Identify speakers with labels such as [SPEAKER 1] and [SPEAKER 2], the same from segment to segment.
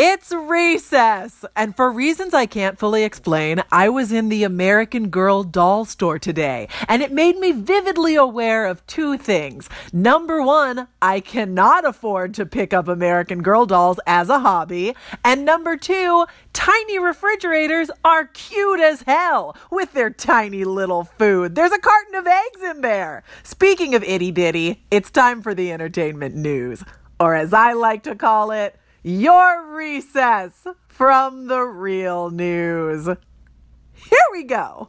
[SPEAKER 1] It's recess! And for reasons I can't fully explain, I was in the American Girl doll store today, and it made me vividly aware of two things. Number one, I cannot afford to pick up American Girl dolls as a hobby. And number two, tiny refrigerators are cute as hell with their tiny little food. There's a carton of eggs in there. Speaking of itty bitty, it's time for the entertainment news. Or as I like to call it, your recess from the real news. Here we go.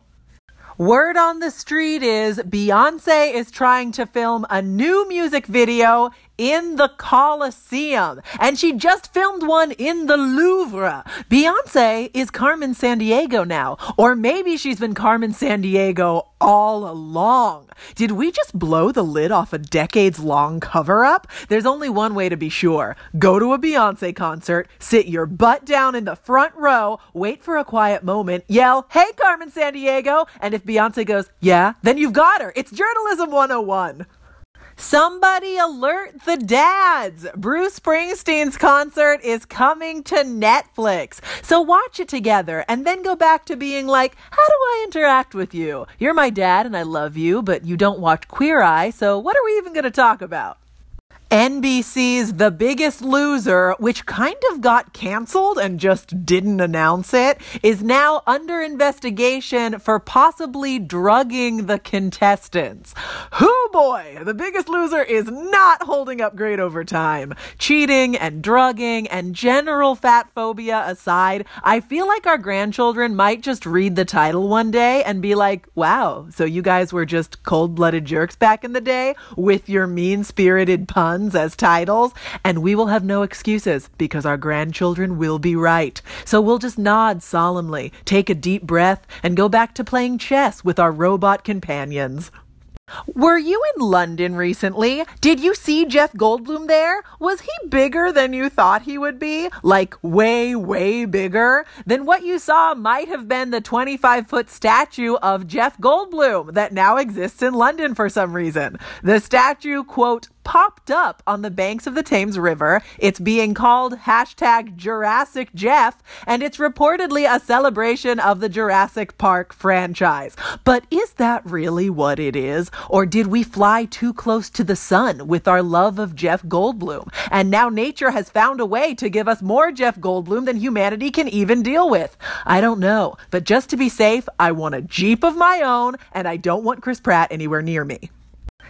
[SPEAKER 1] Word on the street is Beyonce is trying to film a new music video in the Coliseum. And she just filmed one in the Louvre. Beyonce is Carmen Sandiego now. Or maybe she's been Carmen Sandiego all along. Did we just blow the lid off a decades long cover up? There's only one way to be sure. Go to a Beyonce concert, sit your butt down in the front row, wait for a quiet moment, yell, Hey, Carmen Sandiego. And if Beyonce goes, Yeah, then you've got her. It's journalism 101. Somebody alert the dads! Bruce Springsteen's concert is coming to Netflix. So watch it together and then go back to being like, how do I interact with you? You're my dad and I love you, but you don't watch Queer Eye, so what are we even going to talk about? NBC's The Biggest Loser, which kind of got canceled and just didn't announce it, is now under investigation for possibly drugging the contestants. Who boy, The Biggest Loser is not holding up great over time. Cheating and drugging and general fat phobia aside, I feel like our grandchildren might just read the title one day and be like, wow, so you guys were just cold blooded jerks back in the day with your mean spirited puns as titles, and we will have no excuses because our grandchildren will be right. So we'll just nod solemnly, take a deep breath, and go back to playing chess with our robot companions. Were you in London recently? Did you see Jeff Goldblum there? Was he bigger than you thought he would be? Like way, way bigger? Then what you saw might have been the 25 foot statue of Jeff Goldblum that now exists in London for some reason. The statue, quote, popped up on the banks of the Thames River. It's being called hashtag Jurassic Jeff, and it's reportedly a celebration of the Jurassic Park franchise. But is that really what it is? Or did we fly too close to the sun with our love of Jeff Goldblum? And now nature has found a way to give us more Jeff Goldblum than humanity can even deal with. I don't know, but just to be safe, I want a Jeep of my own, and I don't want Chris Pratt anywhere near me.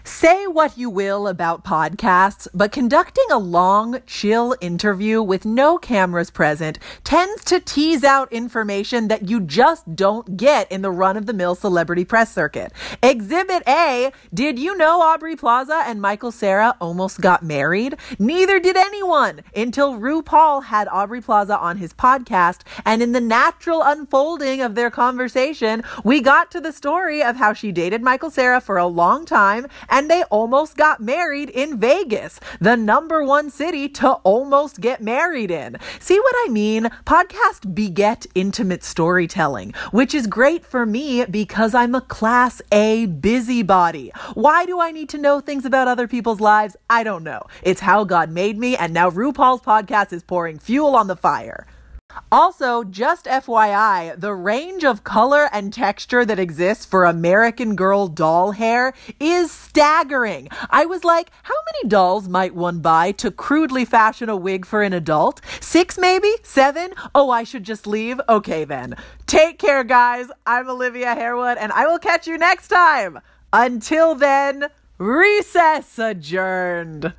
[SPEAKER 1] Say what you will about podcasts, but conducting a long, chill interview with no cameras present tends to tease out information that you just don't get in the run of the mill celebrity press circuit. Exhibit A Did you know Aubrey Plaza and Michael Cera almost got married? Neither did anyone until RuPaul had Aubrey Plaza on his podcast, and in the natural unfolding of their conversation, we got to the story of how she dated Michael Cera for a long time and they almost got married in Vegas, the number one city to almost get married in. See what I mean? Podcasts beget intimate storytelling, which is great for me because I'm a class A busybody. Why do I need to know things about other people's lives? I don't know. It's how God made me, and now RuPaul's podcast is pouring fuel on the fire. Also, just FYI, the range of color and texture that exists for American Girl doll hair is staggering. I was like, how many dolls might one buy to crudely fashion a wig for an adult? Six, maybe? Seven? Oh, I should just leave? Okay, then. Take care, guys. I'm Olivia Harewood, and I will catch you next time. Until then, recess adjourned.